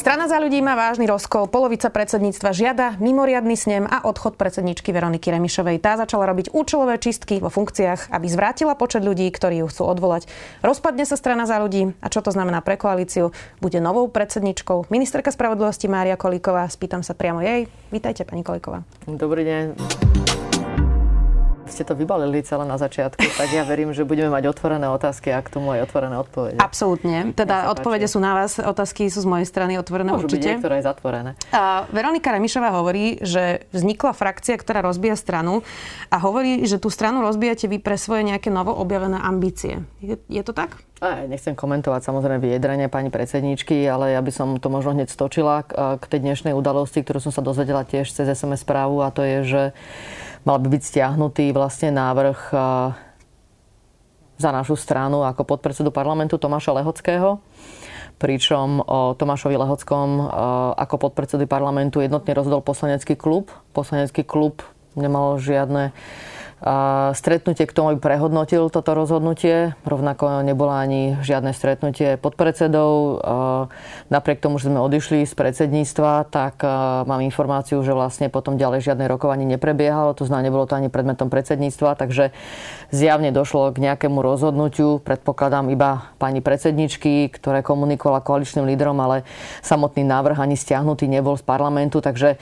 Strana za ľudí má vážny rozkol. Polovica predsedníctva žiada mimoriadny snem a odchod predsedničky Veroniky Remišovej. Tá začala robiť účelové čistky vo funkciách, aby zvrátila počet ľudí, ktorí ju chcú odvolať. Rozpadne sa strana za ľudí. A čo to znamená pre koalíciu? Bude novou predsedničkou ministerka spravodlivosti Mária Kolíková. Spýtam sa priamo jej. Vítajte, pani Kolíková. Dobrý deň ste to vybalili celé na začiatku, tak ja verím, že budeme mať otvorené otázky a k tomu aj otvorené odpovede. Absolútne. Teda odpovede sú na vás, otázky sú z mojej strany otvorené Môžu určite. byť niektoré aj zatvorené. A Veronika Remišová hovorí, že vznikla frakcia, ktorá rozbíja stranu a hovorí, že tú stranu rozbijate vy pre svoje nejaké novo objavené ambície. Je, je to tak? A nechcem komentovať samozrejme vyjadrenie pani predsedničky, ale ja by som to možno hneď stočila k, k tej dnešnej udalosti, ktorú som sa dozvedela tiež cez SMS správu a to je, že mal by byť stiahnutý vlastne návrh za našu stranu ako podpredsedu parlamentu Tomáša Lehockého pričom o Tomášovi Lehockom ako podpredsedu parlamentu jednotne rozhodol poslanecký klub. Poslanecký klub nemal žiadne stretnutie k tomu, prehodnotil toto rozhodnutie. Rovnako nebolo ani žiadne stretnutie podpredsedov. Napriek tomu, že sme odišli z predsedníctva, tak mám informáciu, že vlastne potom ďalej žiadne rokovanie neprebiehalo. To znamená, nebolo to ani predmetom predsedníctva, takže zjavne došlo k nejakému rozhodnutiu. Predpokladám iba pani predsedničky, ktoré komunikovala koaličným lídrom, ale samotný návrh ani stiahnutý nebol z parlamentu, takže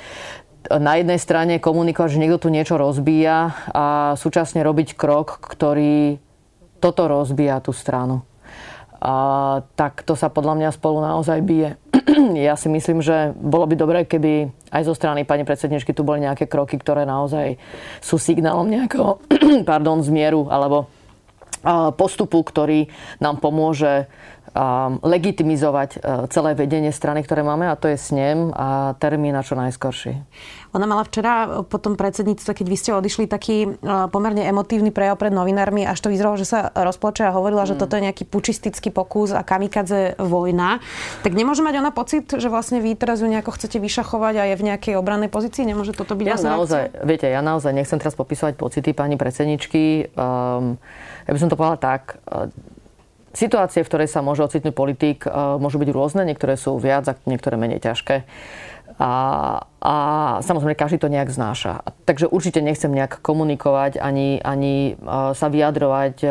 na jednej strane komunikovať, že niekto tu niečo rozbíja a súčasne robiť krok, ktorý toto rozbíja tú stranu. A, tak to sa podľa mňa spolu naozaj bije. ja si myslím, že bolo by dobré, keby aj zo strany pani predsedničky tu boli nejaké kroky, ktoré naozaj sú signálom nejakého pardon, zmieru alebo postupu, ktorý nám pomôže legitimizovať celé vedenie strany, ktoré máme a to je snem a termín na čo najskorší. Ona mala včera po tom predsedníctve, keď vy ste odišli, taký e, pomerne emotívny prejav pred novinármi, až to vyzeralo, že sa rozplače a hovorila, mm. že toto je nejaký pučistický pokus a kamikadze vojna. Tak nemôže mať ona pocit, že vlastne vy teraz ju nejako chcete vyšachovať a je v nejakej obrannej pozícii? Nemôže toto byť ja vlastne naozaj, viete, ja naozaj nechcem teraz popisovať pocity pani predsedničky. Um, ja by som to povedala tak. Situácie, v ktorej sa môže ocitnúť politik, e, môžu byť rôzne. Niektoré sú viac a niektoré menej ťažké. A, a samozrejme, každý to nejak znáša. Takže určite nechcem nejak komunikovať ani, ani e, sa vyjadrovať e,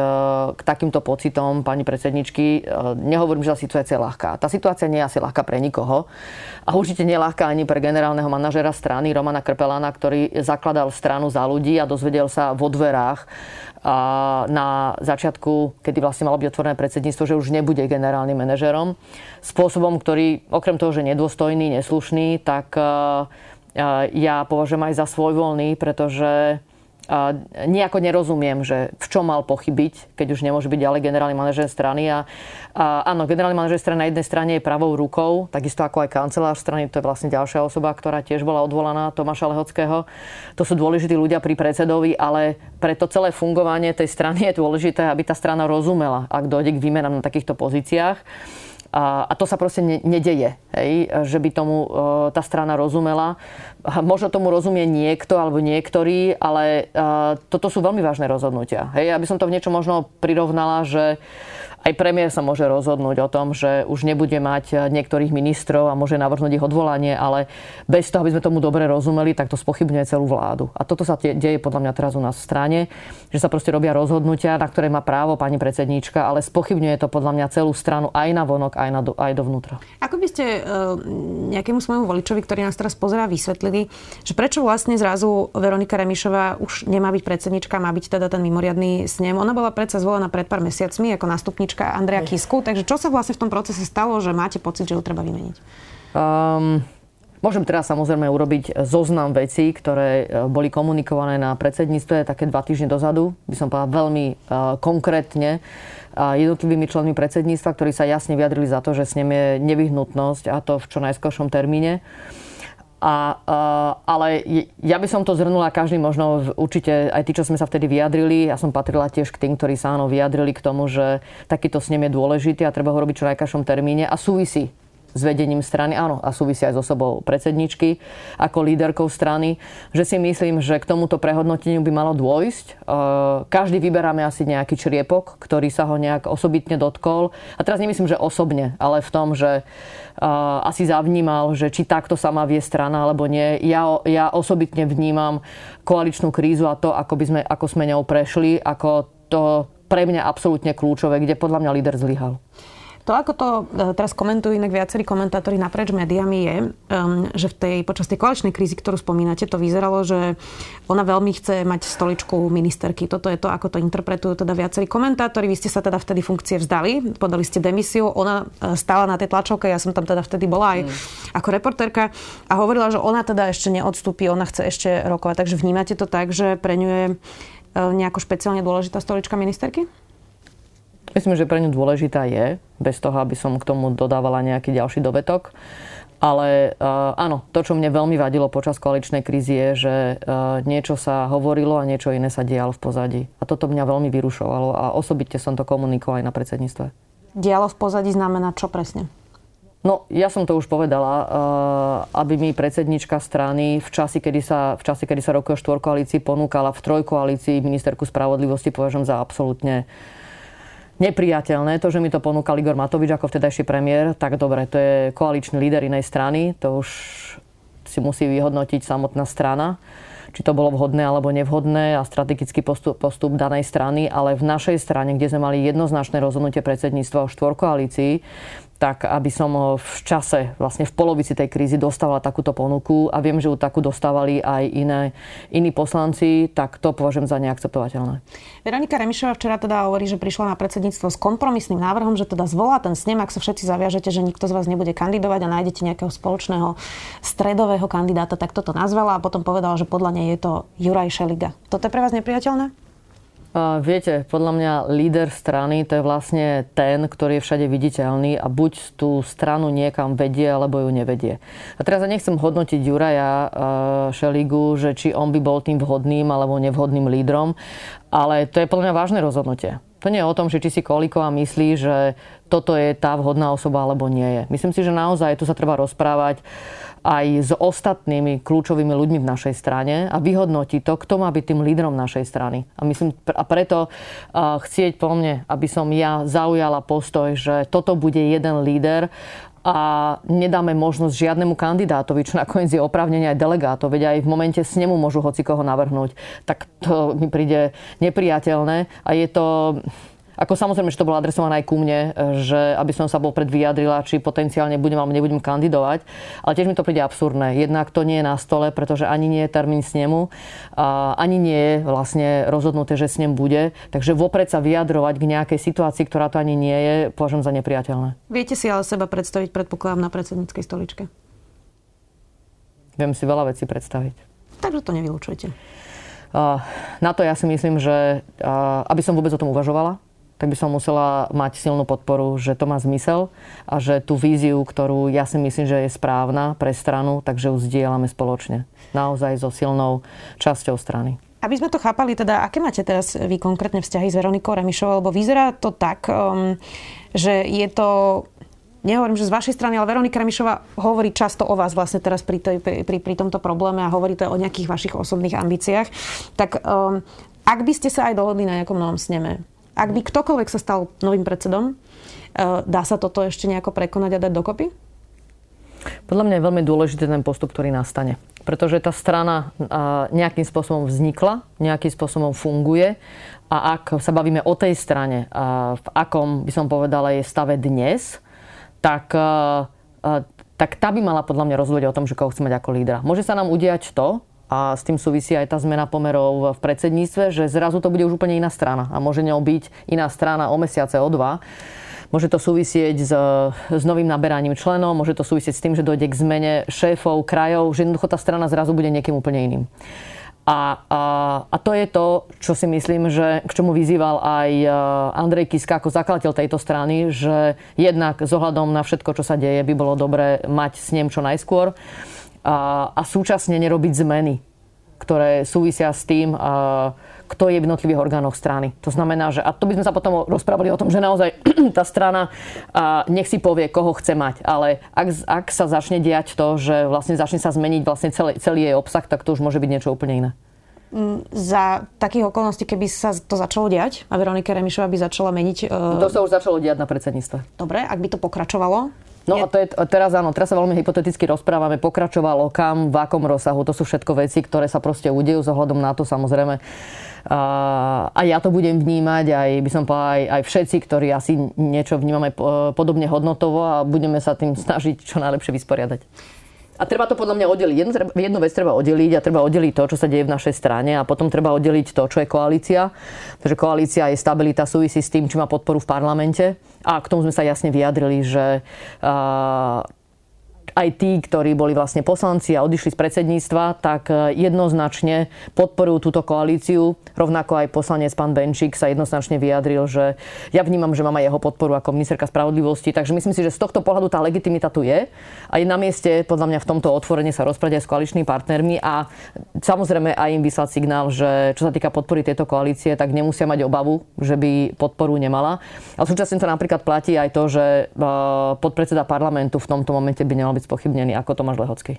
k takýmto pocitom pani predsedničky. Nehovorím, že tá situácia je ľahká. Tá situácia nie je asi ľahká pre nikoho. A určite nie je ľahká ani pre generálneho manažera strany Romana Krpelana, ktorý zakladal stranu za ľudí a dozvedel sa vo dverách na začiatku, kedy vlastne malo byť otvorené predsedníctvo, že už nebude generálnym manažerom. Spôsobom, ktorý okrem toho, že nedôstojný, neslušný, tak ja považujem aj za svojvoľný, pretože nejako nerozumiem, že v čom mal pochybiť, keď už nemôže byť ďalej generálny manažer strany. A, a áno, generálny manažer strany na jednej strane je pravou rukou, takisto ako aj kancelár strany, to je vlastne ďalšia osoba, ktorá tiež bola odvolaná, Tomáša Lehockého. To sú dôležití ľudia pri predsedovi, ale pre to celé fungovanie tej strany je dôležité, aby tá strana rozumela, ak dojde k výmenám na takýchto pozíciách. A, a to sa proste ne, nedeje, hej? že by tomu e, tá strana rozumela. Možno tomu rozumie niekto alebo niektorí, ale e, toto sú veľmi vážne rozhodnutia. Hej? Aby som to v niečo možno prirovnala, že aj premiér sa môže rozhodnúť o tom, že už nebude mať niektorých ministrov a môže navrhnúť ich odvolanie, ale bez toho, aby sme tomu dobre rozumeli, tak to spochybňuje celú vládu. A toto sa deje podľa mňa teraz u nás v strane, že sa proste robia rozhodnutia, na ktoré má právo pani predsedníčka, ale spochybňuje to podľa mňa celú stranu aj na vonok, aj, na, aj dovnútra. Ako by ste uh, nejakému svojmu voličovi, ktorý nás teraz pozerá, vysvetlili, že prečo vlastne zrazu Veronika Remišová už nemá byť predsednička, má byť teda ten mimoriadný snem. Ona bola predsa zvolená pred pár mesiacmi ako predsednička Andrea Kisku. Takže čo sa vlastne v tom procese stalo, že máte pocit, že ju treba vymeniť? Um, Môžem teraz samozrejme urobiť zoznam vecí, ktoré e, boli komunikované na predsedníctve také dva týždne dozadu. By som povedala veľmi uh, konkrétne jednotlivými členmi predsedníctva, ktorí sa jasne vyjadrili za to, že s ním je nevyhnutnosť a to v čo najskôršom termíne. A, uh, ale ja by som to zhrnula, každý možno určite, aj tí, čo sme sa vtedy vyjadrili, ja som patrila tiež k tým, ktorí sa áno vyjadrili k tomu, že takýto snem je dôležitý a treba ho robiť čo najkašom termíne a súvisí s vedením strany, áno, a súvisia aj s osobou predsedničky ako líderkou strany, že si myslím, že k tomuto prehodnoteniu by malo dôjsť. E, každý vyberáme asi nejaký čriepok, ktorý sa ho nejak osobitne dotkol. A teraz nemyslím, že osobne, ale v tom, že asi zavnímal, že či takto sa má vie strana alebo nie. Ja, ja osobitne vnímam koaličnú krízu a to, ako, by sme, ako sme ňou prešli, ako to pre mňa absolútne kľúčové, kde podľa mňa líder zlyhal. To, ako to e, teraz komentujú inak viacerí komentátori naprieč médiami je, že v tej, počas tej koaličnej krízy, ktorú spomínate, to vyzeralo, že ona veľmi chce mať stoličku ministerky. Toto je to, ako to interpretujú teda viacerí komentátori. Vy ste sa teda vtedy funkcie vzdali, podali ste demisiu. Ona e, stála na tej tlačovke, ja som tam teda vtedy bola aj mm. ako reportérka a hovorila, že ona teda ešte neodstúpi, ona chce ešte rokovať. Takže vnímate to tak, že pre ňu je e, nejako špeciálne dôležitá stolička ministerky? Myslím, že pre ňu dôležitá je, bez toho, aby som k tomu dodávala nejaký ďalší dovetok. Ale uh, áno, to, čo mne veľmi vadilo počas koaličnej krízy je, že uh, niečo sa hovorilo a niečo iné sa dialo v pozadí. A toto mňa veľmi vyrušovalo a osobitne som to komunikoval aj na predsedníctve. Dialo v pozadí znamená čo presne? No, ja som to už povedala, uh, aby mi predsednička strany v čase, kedy sa, v čase, kedy sa rokuje o štvorkoalícii ponúkala v trojkoalícii ministerku spravodlivosti, považujem za absolútne nepriateľné. To, že mi to ponúkal Igor Matovič ako vtedajší premiér, tak dobre, to je koaličný líder inej strany, to už si musí vyhodnotiť samotná strana či to bolo vhodné alebo nevhodné a strategický postup, postup danej strany, ale v našej strane, kde sme mali jednoznačné rozhodnutie predsedníctva o štvorkoalícii, tak aby som v čase, vlastne v polovici tej krízy dostávala takúto ponuku a viem, že ju takú dostávali aj iné, iní poslanci, tak to považujem za neakceptovateľné. Veronika Remišová včera teda hovorí, že prišla na predsedníctvo s kompromisným návrhom, že teda zvolá ten snem, ak sa všetci zaviažete, že nikto z vás nebude kandidovať a nájdete nejakého spoločného stredového kandidáta, tak toto nazvala a potom povedala, že podľa nej je to Juraj Šeliga. Toto je pre vás nepriateľné? Viete, podľa mňa líder strany to je vlastne ten, ktorý je všade viditeľný a buď tú stranu niekam vedie, alebo ju nevedie. A teraz ja nechcem hodnotiť Juraja Šeligu, že či on by bol tým vhodným alebo nevhodným lídrom, ale to je podľa mňa vážne rozhodnutie. To nie je o tom, že či si Kolíková myslí, že toto je tá vhodná osoba alebo nie je. Myslím si, že naozaj tu sa treba rozprávať aj s ostatnými kľúčovými ľuďmi v našej strane a vyhodnotiť to, kto má byť tým lídrom našej strany. A, myslím, a preto chcieť po mne, aby som ja zaujala postoj, že toto bude jeden líder a nedáme možnosť žiadnemu kandidátovi, čo nakoniec je oprávnenie aj delegátov, veď aj v momente s môžu hoci koho navrhnúť. Tak to mi príde nepriateľné a je to ako samozrejme, že to bolo adresované aj ku mne, že aby som sa bol predvyjadrila, či potenciálne budem alebo nebudem kandidovať. Ale tiež mi to príde absurdné. Jednak to nie je na stole, pretože ani nie je termín snemu, a ani nie je vlastne rozhodnuté, že snem bude. Takže vopred sa vyjadrovať k nejakej situácii, ktorá to ani nie je, považujem za nepriateľné. Viete si ale seba predstaviť, predpokladám, na predsedníckej stoličke? Viem si veľa vecí predstaviť. Takže to nevylučujete. Na to ja si myslím, že aby som vôbec o tom uvažovala, tak by som musela mať silnú podporu, že to má zmysel a že tú víziu, ktorú ja si myslím, že je správna pre stranu, takže ju zdieľame spoločne. Naozaj so silnou časťou strany. Aby sme to chápali, teda aké máte teraz vy konkrétne vzťahy s Veronikou Remišovou, lebo vyzerá to tak, um, že je to nehovorím, že z vašej strany, ale Veronika Remišová hovorí často o vás vlastne teraz pri, tej, pri, pri, tomto probléme a hovorí to o nejakých vašich osobných ambíciách. Tak um, ak by ste sa aj dohodli na nejakom novom sneme, ak by ktokoľvek sa stal novým predsedom, eh, dá sa toto ešte nejako prekonať a dať dokopy? Podľa mňa je veľmi dôležitý ten postup, ktorý nastane. Pretože tá strana eh, nejakým spôsobom vznikla, nejakým spôsobom funguje a ak sa bavíme o tej strane, eh, v akom by som povedala je stave dnes, tak, tak tá by mala podľa mňa rozhodovať o tom, že koho chce mať ako lídra. Môže sa nám udiať to, a s tým súvisí aj tá zmena pomerov v predsedníctve, že zrazu to bude už úplne iná strana a môže ňou byť iná strana o mesiace, o dva. Môže to súvisieť s, s novým naberaním členov, môže to súvisieť s tým, že dojde k zmene šéfov, krajov, že jednoducho tá strana zrazu bude niekým úplne iným. A, a, a to je to, čo si myslím, že k čomu vyzýval aj e, Andrej Kiska ako zakladateľ tejto strany, že jednak s ohľadom na všetko, čo sa deje, by bolo dobré mať s ním čo najskôr a, a súčasne nerobiť zmeny ktoré súvisia s tým, kto je v jednotlivých orgánoch strany. To znamená, že, a to by sme sa potom rozprávali o tom, že naozaj tá strana nech si povie, koho chce mať, ale ak, ak sa začne diať to, že vlastne začne sa zmeniť vlastne celý, celý jej obsah, tak to už môže byť niečo úplne iné mm, za takých okolností, keby sa to začalo diať a Veronika Remišová by začala meniť... Uh... To sa už začalo diať na predsedníctve. Dobre, ak by to pokračovalo, No a to je, teraz áno, teraz sa veľmi hypoteticky rozprávame, pokračovalo kam, v akom rozsahu, to sú všetko veci, ktoré sa proste udejú s ohľadom na to samozrejme. A, a ja to budem vnímať, aj by som povedala, aj, aj všetci, ktorí asi niečo vnímame podobne hodnotovo a budeme sa tým snažiť čo najlepšie vysporiadať. A treba to podľa mňa oddeliť. Jednu, jednu vec treba oddeliť a treba oddeliť to, čo sa deje v našej strane a potom treba oddeliť to, čo je koalícia. Takže koalícia je stabilita, súvisí s tým, či má podporu v parlamente. A k tomu sme sa jasne vyjadrili, že aj tí, ktorí boli vlastne poslanci a odišli z predsedníctva, tak e, jednoznačne podporujú túto koalíciu. Rovnako aj poslanec pán Benčík sa jednoznačne vyjadril, že ja vnímam, že mám aj jeho podporu ako ministerka spravodlivosti. Takže myslím si, že z tohto pohľadu tá legitimita tu je. A je na mieste podľa mňa v tomto otvorení sa rozprávať aj s koaličnými partnermi a samozrejme aj im vyslať signál, že čo sa týka podpory tejto koalície, tak nemusia mať obavu, že by podporu nemala. Ale súčasne to napríklad platí aj to, že e, podpredseda parlamentu v tomto momente by nemal byť spochybnený ako Tomáš Lehocký.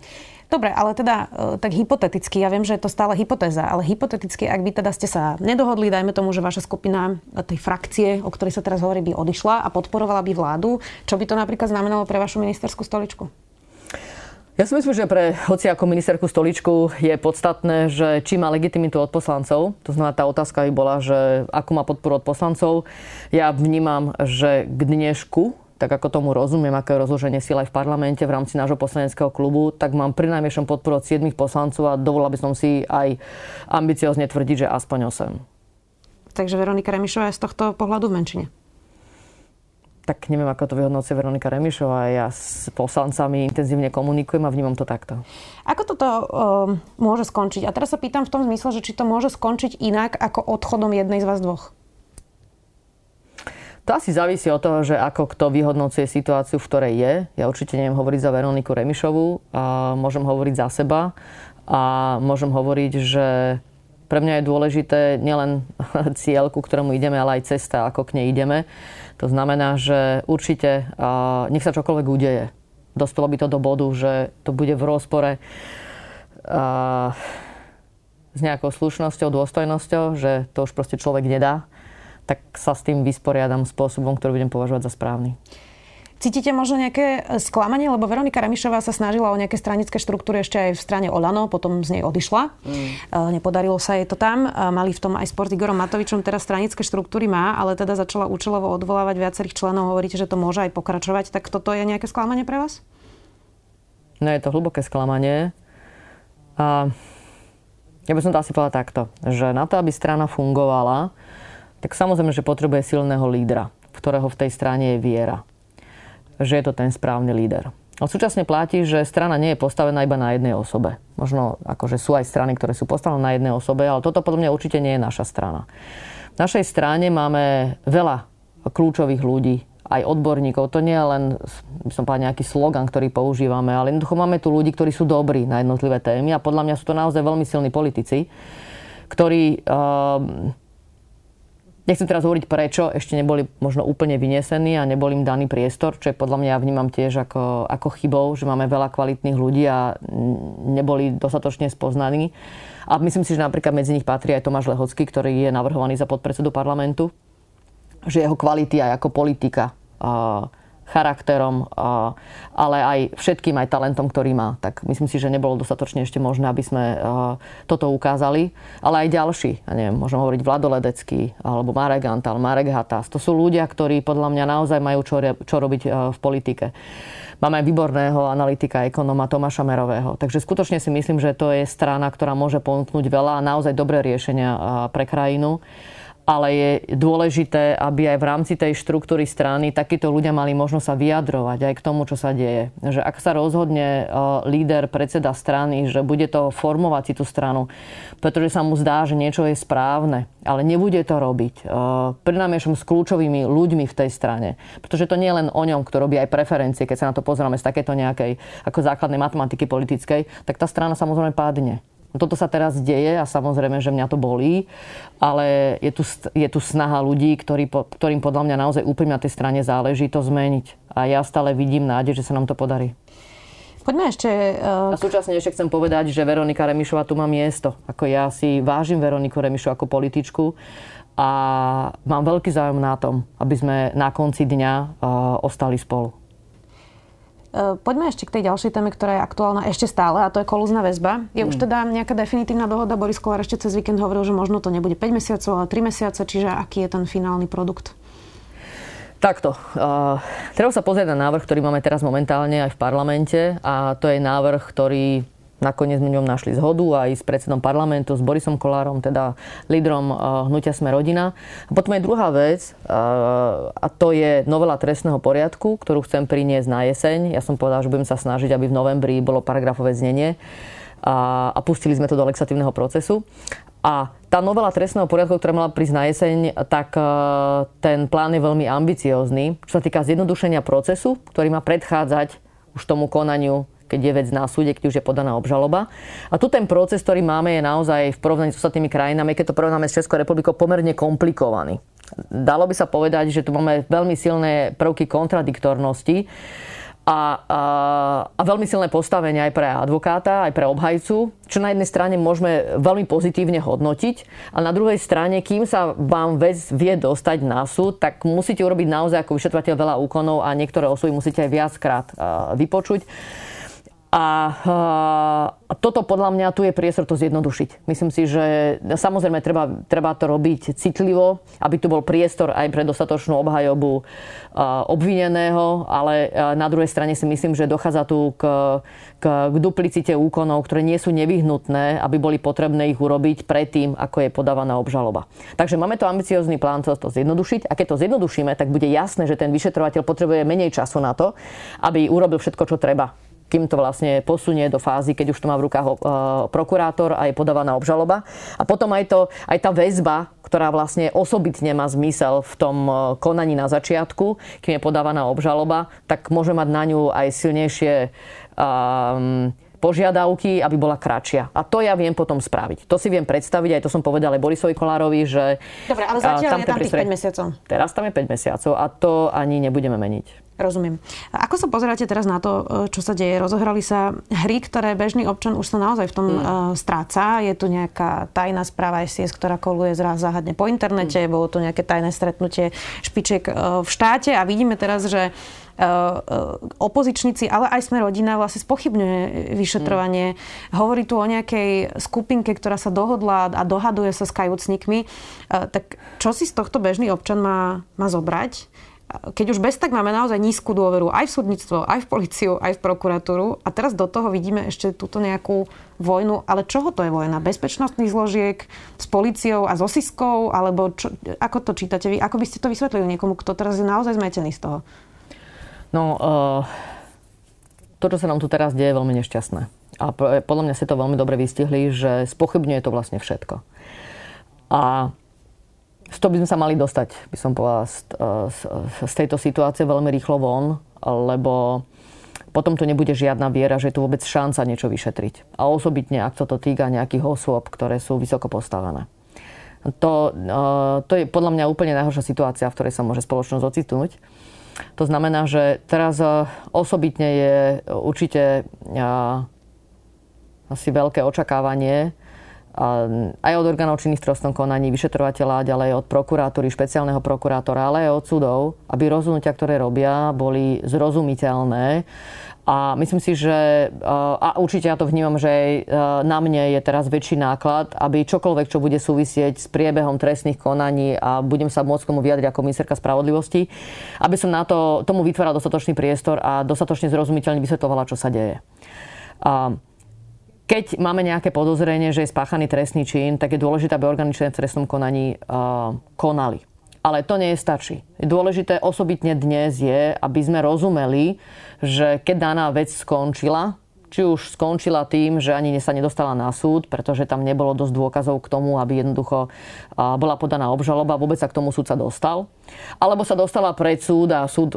Dobre, ale teda e, tak hypoteticky, ja viem, že je to stále hypotéza, ale hypoteticky, ak by teda ste sa nedohodli, dajme tomu, že vaša skupina tej frakcie, o ktorej sa teraz hovorí, by odišla a podporovala by vládu, čo by to napríklad znamenalo pre vašu ministerskú stoličku? Ja si myslím, že pre hoci ako ministerku stoličku je podstatné, že či má legitimitu od poslancov. To znamená, tá otázka by bola, že akú má podporu od poslancov. Ja vnímam, že k dnešku tak ako tomu rozumiem, aké je rozloženie síl aj v parlamente v rámci nášho poslaneckého klubu, tak mám pri najmäšom podporu od 7 poslancov a dovolila by som si aj ambiciozne tvrdiť, že aspoň 8. Takže Veronika Remišová je z tohto pohľadu v menšine tak neviem, ako to vyhodnocuje Veronika Remišová. Ja s poslancami intenzívne komunikujem a vnímam to takto. Ako toto um, môže skončiť? A teraz sa pýtam v tom zmysle, že či to môže skončiť inak ako odchodom jednej z vás dvoch? To asi závisí od toho, že ako kto vyhodnocuje situáciu, v ktorej je. Ja určite neviem hovoriť za Veroniku Remišovú, a môžem hovoriť za seba a môžem hovoriť, že pre mňa je dôležité nielen cieľ, ku ktorému ideme, ale aj cesta, ako k nej ideme. To znamená, že určite nech sa čokoľvek udeje. Dospelo by to do bodu, že to bude v rozpore s nejakou slušnosťou, dôstojnosťou, že to už proste človek nedá tak sa s tým vysporiadam spôsobom, ktorý budem považovať za správny. Cítite možno nejaké e, sklamanie, lebo Veronika Remišová sa snažila o nejaké stranické štruktúry ešte aj v strane Olano, potom z nej odišla. Mm. Nepodarilo sa jej to tam. Mali v tom aj sport Igorom Matovičom, teraz stranické štruktúry má, ale teda začala účelovo odvolávať viacerých členov. Hovoríte, že to môže aj pokračovať. Tak toto je nejaké sklamanie pre vás? No je to hlboké sklamanie. A ja by som to asi povedala takto, že na to, aby strana fungovala, tak samozrejme, že potrebuje silného lídra, v ktorého v tej strane je viera. Že je to ten správny líder. No súčasne platí, že strana nie je postavená iba na jednej osobe. Možno akože sú aj strany, ktoré sú postavené na jednej osobe, ale toto podľa mňa určite nie je naša strana. V našej strane máme veľa kľúčových ľudí, aj odborníkov. To nie je len, by som povedal, nejaký slogan, ktorý používame, ale jednoducho máme tu ľudí, ktorí sú dobrí na jednotlivé témy a podľa mňa sú to naozaj veľmi silní politici, ktorí uh, Nechcem teraz hovoriť prečo, ešte neboli možno úplne vyniesení a nebol im daný priestor, čo je podľa mňa ja vnímam tiež ako, ako chybou, že máme veľa kvalitných ľudí a neboli dostatočne spoznaní. A myslím si, že napríklad medzi nich patrí aj Tomáš Lehocký, ktorý je navrhovaný za podpredsedu parlamentu, že jeho kvality aj ako politika charakterom, ale aj všetkým aj talentom, ktorý má. Tak myslím si, že nebolo dostatočne ešte možné, aby sme toto ukázali. Ale aj ďalší, ja neviem, môžem hovoriť Vlado Ledecký, alebo Marek Antal, Marek Hatas. To sú ľudia, ktorí podľa mňa naozaj majú čo, čo robiť v politike. Máme aj výborného analytika, ekonóma Tomáša Merového. Takže skutočne si myslím, že to je strana, ktorá môže ponúknuť veľa a naozaj dobré riešenia pre krajinu ale je dôležité, aby aj v rámci tej štruktúry strany takíto ľudia mali možnosť sa vyjadrovať aj k tomu, čo sa deje. Že ak sa rozhodne e, líder, predseda strany, že bude to formovať si tú stranu, pretože sa mu zdá, že niečo je správne, ale nebude to robiť. E, Prinamiešam s kľúčovými ľuďmi v tej strane. Pretože to nie je len o ňom, kto robí aj preferencie, keď sa na to pozrieme z takéto nejakej ako základnej matematiky politickej, tak tá strana samozrejme padne Toto sa teraz deje a samozrejme, že mňa to bolí, ale je tu, je tu snaha ľudí, ktorý, ktorým podľa mňa naozaj úplne na tej strane záleží to zmeniť. A ja stále vidím nádej, že sa nám to podarí. Poďme ešte... Uh... A súčasne ešte chcem povedať, že Veronika Remišová tu má miesto. Ako ja si vážim Veroniku Remišu ako političku a mám veľký záujem na tom, aby sme na konci dňa uh, ostali spolu. E, poďme ešte k tej ďalšej téme, ktorá je aktuálna ešte stále a to je kolúzna väzba. Je mm. už teda nejaká definitívna dohoda? Boris Kolár ešte cez víkend hovoril, že možno to nebude 5 mesiacov, ale 3 mesiace, čiže aký je ten finálny produkt? Takto. Uh, treba sa pozrieť na návrh, ktorý máme teraz momentálne aj v parlamente a to je návrh, ktorý Nakoniec sme ňom našli zhodu aj s predsedom parlamentu, s Borisom Kolárom, teda lídrom uh, hnutia Sme rodina. A potom je druhá vec, uh, a to je novela trestného poriadku, ktorú chcem priniesť na jeseň. Ja som povedal, že budem sa snažiť, aby v novembri bolo paragrafové znenie a, a pustili sme to do legislatívneho procesu. A tá novela trestného poriadku, ktorá mala prísť na jeseň, tak uh, ten plán je veľmi ambiciózny, čo sa týka zjednodušenia procesu, ktorý má predchádzať už tomu konaniu keď je vec na súde, keď už je podaná obžaloba. A tu ten proces, ktorý máme, je naozaj v porovnaní s ostatnými krajinami, keď to porovnáme s Českou republikou, pomerne komplikovaný. Dalo by sa povedať, že tu máme veľmi silné prvky kontradiktornosti a, a, a veľmi silné postavenie aj pre advokáta, aj pre obhajcu, čo na jednej strane môžeme veľmi pozitívne hodnotiť, a na druhej strane, kým sa vám vec vie dostať na súd, tak musíte urobiť naozaj ako vyšetrovateľ veľa úkonov a niektoré osoby musíte aj viackrát vypočuť. A, a toto podľa mňa tu je priestor to zjednodušiť. Myslím si, že samozrejme treba, treba to robiť citlivo, aby tu bol priestor aj pre dostatočnú obhajobu obvineného, ale na druhej strane si myslím, že dochádza tu k, k, k duplicite úkonov, ktoré nie sú nevyhnutné, aby boli potrebné ich urobiť predtým, ako je podávaná obžaloba. Takže máme to ambiciózny plán to, to zjednodušiť a keď to zjednodušíme, tak bude jasné, že ten vyšetrovateľ potrebuje menej času na to, aby urobil všetko, čo treba kým to vlastne posunie do fázy, keď už to má v rukách uh, prokurátor a je podávaná obžaloba. A potom aj, to, aj tá väzba, ktorá vlastne osobitne má zmysel v tom uh, konaní na začiatku, kým je podávaná obžaloba, tak môže mať na ňu aj silnejšie um, požiadavky, aby bola kratšia. A to ja viem potom spraviť. To si viem predstaviť, aj to som povedal aj Borisovi Kolárovi, že... Dobre, ale zatiaľ tam je tam tých 5 mesiacov. Teraz tam je 5 mesiacov a to ani nebudeme meniť. Rozumiem. A ako sa pozeráte teraz na to, e, čo sa deje? Rozohrali sa hry, ktoré bežný občan už sa naozaj v tom mm. stráca. Je tu nejaká tajná správa SIS, ktorá koluje zraz záhadne po internete. Mm. Bolo tu nejaké tajné stretnutie špičiek e, v štáte a vidíme teraz, že opozičníci, ale aj sme rodina vlastne spochybňuje vyšetrovanie. Mm. Hovorí tu o nejakej skupinke, ktorá sa dohodla a dohaduje sa s kajúcnikmi. Tak čo si z tohto bežný občan má, má zobrať? keď už bez tak máme naozaj nízku dôveru aj v súdnictvo, aj v policiu, aj v prokuratúru a teraz do toho vidíme ešte túto nejakú vojnu, ale čoho to je vojna? Bezpečnostných zložiek s policiou a so SISkou? Alebo čo, ako to čítate vy? Ako by ste to vysvetlili niekomu, kto teraz je naozaj zmetený z toho? No, uh, to, čo sa nám tu teraz deje, je veľmi nešťastné. A podľa mňa ste to veľmi dobre vystihli, že spochybňuje to vlastne všetko. A z toho by sme sa mali dostať, by som povedala, z, z, z tejto situácie veľmi rýchlo von, lebo potom tu nebude žiadna viera, že je tu vôbec šanca niečo vyšetriť. A osobitne, ak to týka nejakých osôb, ktoré sú vysoko postavené. To, to je podľa mňa úplne najhoršia situácia, v ktorej sa môže spoločnosť ocitnúť. To znamená, že teraz osobitne je určite asi veľké očakávanie, aj od orgánov činných v trestnom konaní, vyšetrovateľa, ďalej od prokurátory, špeciálneho prokurátora, ale aj od súdov, aby rozhodnutia, ktoré robia, boli zrozumiteľné. A myslím si, že, a určite ja to vnímam, že aj na mne je teraz väčší náklad, aby čokoľvek, čo bude súvisieť s priebehom trestných konaní a budem sa môcť komu vyjadriť ako ministerka spravodlivosti, aby som na to, tomu vytváral dostatočný priestor a dostatočne zrozumiteľne vysvetlovala, čo sa deje. A keď máme nejaké podozrenie, že je spáchaný trestný čin, tak je dôležité, aby orgány v trestnom konaní uh, konali. Ale to nie stačí. Dôležité osobitne dnes je, aby sme rozumeli, že keď daná vec skončila, či už skončila tým, že ani sa nedostala na súd, pretože tam nebolo dosť dôkazov k tomu, aby jednoducho bola podaná obžaloba, vôbec sa k tomu súd sa dostal. Alebo sa dostala pred súd a súd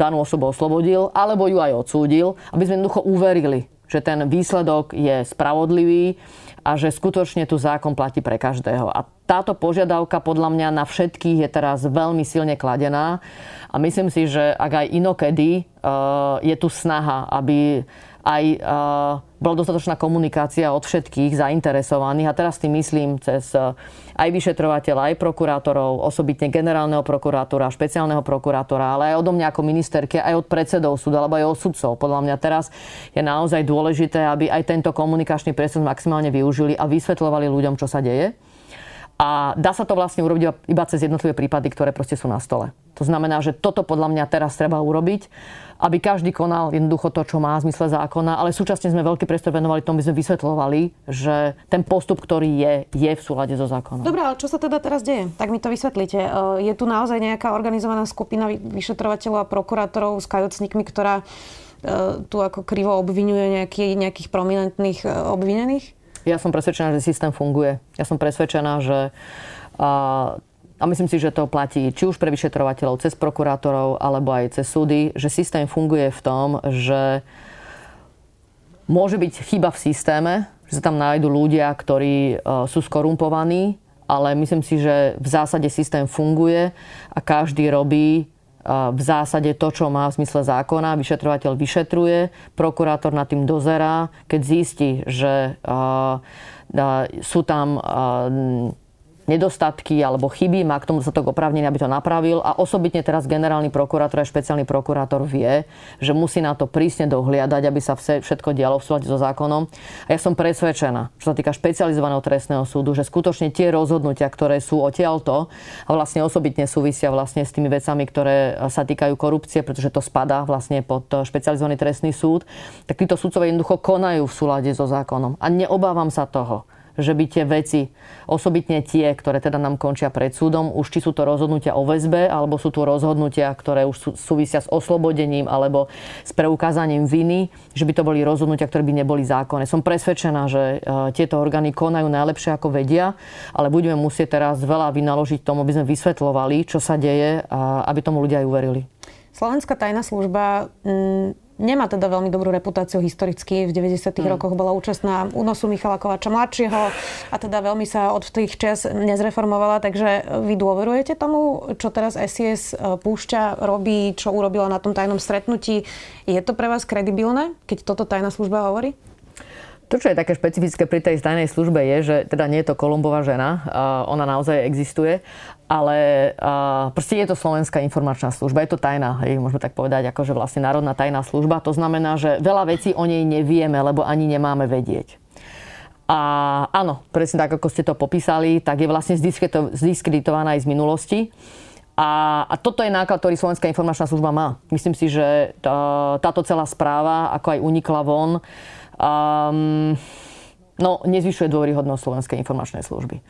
danú osobu oslobodil, alebo ju aj odsúdil, aby sme jednoducho uverili, že ten výsledok je spravodlivý a že skutočne tu zákon platí pre každého. A táto požiadavka podľa mňa na všetkých je teraz veľmi silne kladená a myslím si, že ak aj inokedy uh, je tu snaha, aby aj uh, bola dostatočná komunikácia od všetkých zainteresovaných a teraz tým myslím cez uh, aj vyšetrovateľa, aj prokurátorov, osobitne generálneho prokurátora, špeciálneho prokurátora, ale aj odo mňa ako ministerky, aj od predsedov súdu, alebo aj od sudcov. Podľa mňa teraz je naozaj dôležité, aby aj tento komunikačný priestor maximálne využili a vysvetľovali ľuďom, čo sa deje. A dá sa to vlastne urobiť iba cez jednotlivé prípady, ktoré proste sú na stole. To znamená, že toto podľa mňa teraz treba urobiť aby každý konal jednoducho to, čo má v zmysle zákona, ale súčasne sme veľký priestor venovali tomu, by sme vysvetľovali, že ten postup, ktorý je, je v súlade so zákonom. Dobre, ale čo sa teda teraz deje? Tak mi to vysvetlíte. E, je tu naozaj nejaká organizovaná skupina vyšetrovateľov a prokurátorov s kajúcnikmi, ktorá e, tu ako krivo obvinuje nejaký, nejakých prominentných e, obvinených? Ja som presvedčená, že systém funguje. Ja som presvedčená, že a myslím si, že to platí či už pre vyšetrovateľov, cez prokurátorov, alebo aj cez súdy, že systém funguje v tom, že môže byť chyba v systéme, že sa tam nájdú ľudia, ktorí e, sú skorumpovaní, ale myslím si, že v zásade systém funguje a každý robí v zásade to, čo má v zmysle zákona. Vyšetrovateľ vyšetruje, prokurátor nad tým dozerá. Keď zistí, že sú tam nedostatky alebo chyby, má k tomu dostatok oprávnenia, aby to napravil a osobitne teraz generálny prokurátor a špeciálny prokurátor vie, že musí na to prísne dohliadať, aby sa všetko dialo v súlade so zákonom. A ja som presvedčená, čo sa týka špecializovaného trestného súdu, že skutočne tie rozhodnutia, ktoré sú odtiaľto a vlastne osobitne súvisia vlastne s tými vecami, ktoré sa týkajú korupcie, pretože to spadá vlastne pod špecializovaný trestný súd, tak títo súdcovia jednoducho konajú v súlade so zákonom. A neobávam sa toho, že by tie veci, osobitne tie, ktoré teda nám končia pred súdom, už či sú to rozhodnutia o väzbe, alebo sú to rozhodnutia, ktoré už súvisia s oslobodením alebo s preukázaním viny, že by to boli rozhodnutia, ktoré by neboli zákonné. Som presvedčená, že e, tieto orgány konajú najlepšie ako vedia, ale budeme musieť teraz veľa vynaložiť tomu, aby sme vysvetľovali, čo sa deje, aby tomu ľudia aj uverili. Slovenská tajná služba mm, Nemá teda veľmi dobrú reputáciu historicky. V 90. Hmm. rokoch bola účastná únosu Michala Kovača mladšieho a teda veľmi sa od tých čas nezreformovala. Takže vy dôverujete tomu, čo teraz SIS e, púšťa, robí, čo urobila na tom tajnom stretnutí. Je to pre vás kredibilné, keď toto tajná služba hovorí? To, čo je také špecifické pri tej tajnej službe, je, že teda nie je to Kolumbová žena, ona naozaj existuje, ale proste je to Slovenská informačná služba, je to tajná, hej, môžeme tak povedať, akože vlastne národná tajná služba. To znamená, že veľa vecí o nej nevieme, lebo ani nemáme vedieť. A áno, presne tak, ako ste to popísali, tak je vlastne zdiskreditovaná aj z minulosti. A, a toto je náklad, ktorý Slovenská informačná služba má. Myslím si, že tá, táto celá správa, ako aj unikla von, um, no, nezvyšuje dôveryhodnosť Slovenskej informačnej služby.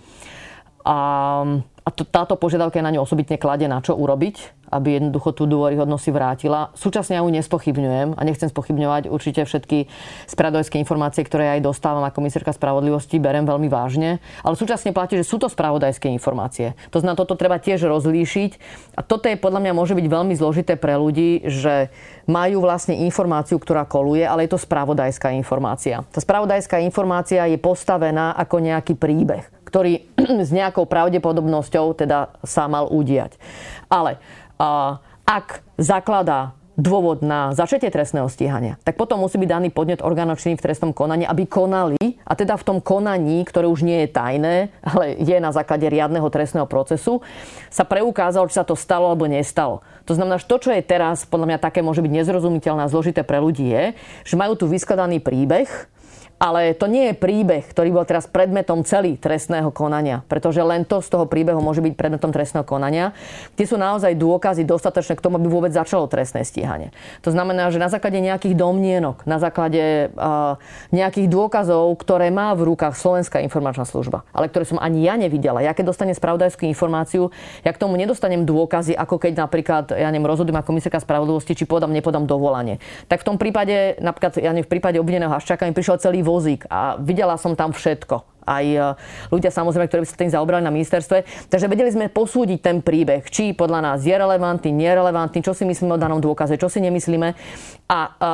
Um, a to, táto požiadavka je na ňu osobitne kladená. Čo urobiť, aby jednoducho tú dôveryhodnosť si vrátila? Súčasne ja ju nespochybňujem a nechcem spochybňovať určite všetky spravodajské informácie, ktoré aj dostávam ako ministerka spravodlivosti, berem veľmi vážne. Ale súčasne platí, že sú to spravodajské informácie. To znamená, toto treba tiež rozlíšiť. A toto je podľa mňa môže byť veľmi zložité pre ľudí, že majú vlastne informáciu, ktorá koluje, ale je to spravodajská informácia. Tá spravodajská informácia je postavená ako nejaký príbeh ktorý s nejakou pravdepodobnosťou teda sa mal udiať. Ale ak zakladá dôvod na začatie trestného stíhania, tak potom musí byť daný podnet orgánočný v trestnom konaní, aby konali, a teda v tom konaní, ktoré už nie je tajné, ale je na základe riadneho trestného procesu, sa preukázalo, či sa to stalo alebo nestalo. To znamená, že to, čo je teraz, podľa mňa také môže byť nezrozumiteľné a zložité pre ľudí, je, že majú tu vyskladaný príbeh, ale to nie je príbeh, ktorý bol teraz predmetom celý trestného konania, pretože len to z toho príbehu môže byť predmetom trestného konania. Tie sú naozaj dôkazy dostatočné k tomu, aby vôbec začalo trestné stíhanie. To znamená, že na základe nejakých domnienok, na základe uh, nejakých dôkazov, ktoré má v rukách Slovenská informačná služba, ale ktoré som ani ja nevidela. Ja keď dostanem spravodajskú informáciu, ja k tomu nedostanem dôkazy, ako keď napríklad, ja neviem, rozhodujem ako ministerka spravodlivosti, či podám, nepodám dovolanie. Tak v tom prípade, napríklad, ja neviem, v prípade obvineného Haščáka mi prišiel celý vozík a videla som tam všetko. aj e, ľudia samozrejme, ktorí by sa tým zaobrali na ministerstve. Takže vedeli sme posúdiť ten príbeh, či podľa nás je relevantný, nerelevantný, čo si myslíme o danom dôkaze, čo si nemyslíme. A, e,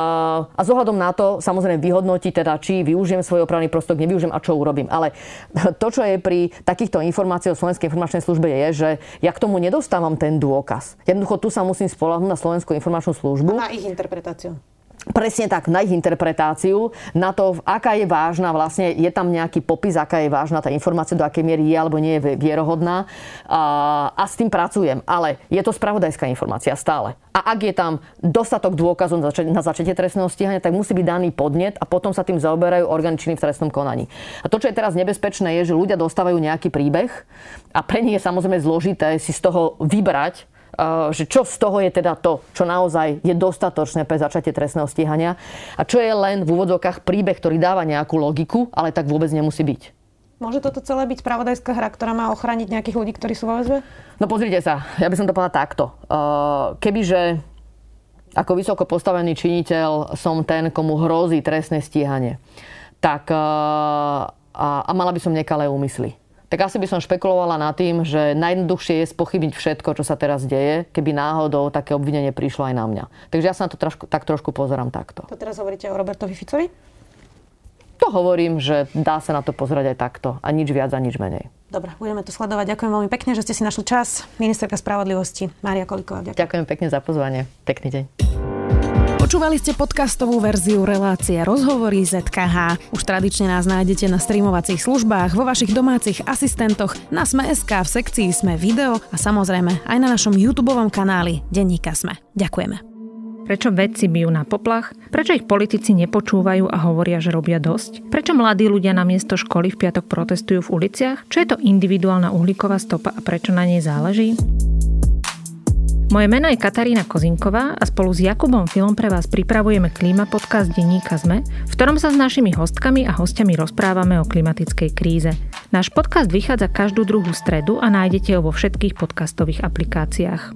a z ohľadom na to samozrejme vyhodnotiť teda, či využijem svoj opravný prostok, nevyužijem a čo urobím. Ale to, čo je pri takýchto informáciách o Slovenskej informačnej službe je, že ja k tomu nedostávam ten dôkaz. Jednoducho tu sa musím spolahnúť na Slovenskú informačnú službu. A na ich interpretáciu. Presne tak, na ich interpretáciu, na to, aká je vážna, vlastne je tam nejaký popis, aká je vážna tá informácia, do akej miery je alebo nie je vierohodná a, a s tým pracujem. Ale je to spravodajská informácia stále. A ak je tam dostatok dôkazov na začatie trestného stíhania, tak musí byť daný podnet a potom sa tým zaoberajú orgány v trestnom konaní. A to, čo je teraz nebezpečné, je, že ľudia dostávajú nejaký príbeh a pre nich je samozrejme zložité si z toho vybrať, že čo z toho je teda to, čo naozaj je dostatočné pre začatie trestného stíhania a čo je len v úvodzovkách príbeh, ktorý dáva nejakú logiku, ale tak vôbec nemusí byť. Môže toto celé byť spravodajská hra, ktorá má ochrániť nejakých ľudí, ktorí sú vo väzbe? No pozrite sa, ja by som to povedala takto. Eh, kebyže ako vysoko postavený činiteľ som ten, komu hrozí trestné stíhanie, tak eh, a, a mala by som nekalé úmysly tak asi by som špekulovala nad tým, že najjednoduchšie je spochybniť všetko, čo sa teraz deje, keby náhodou také obvinenie prišlo aj na mňa. Takže ja sa na to trošku, tak trošku pozerám takto. To teraz hovoríte o Robertovi Ficovi? To hovorím, že dá sa na to pozerať aj takto. A nič viac a nič menej. Dobre, budeme to sledovať. Ďakujem veľmi pekne, že ste si našli čas. Ministerka spravodlivosti Mária Kolíková. Ďakujem. ďakujem pekne za pozvanie. Pekný deň. Počúvali ste podcastovú verziu relácie Rozhovory ZKH. Už tradične nás nájdete na streamovacích službách, vo vašich domácich asistentoch, na Sme.sk, v sekcii Sme video a samozrejme aj na našom YouTube kanáli Denníka Sme. Ďakujeme. Prečo vedci bijú na poplach? Prečo ich politici nepočúvajú a hovoria, že robia dosť? Prečo mladí ľudia na miesto školy v piatok protestujú v uliciach? Čo je to individuálna uhlíková stopa a prečo na nej záleží? Moje meno je Katarína Kozinková a spolu s Jakubom Filom pre vás pripravujeme klíma podcast denníka ZME, v ktorom sa s našimi hostkami a hostiami rozprávame o klimatickej kríze. Náš podcast vychádza každú druhú stredu a nájdete ho vo všetkých podcastových aplikáciách.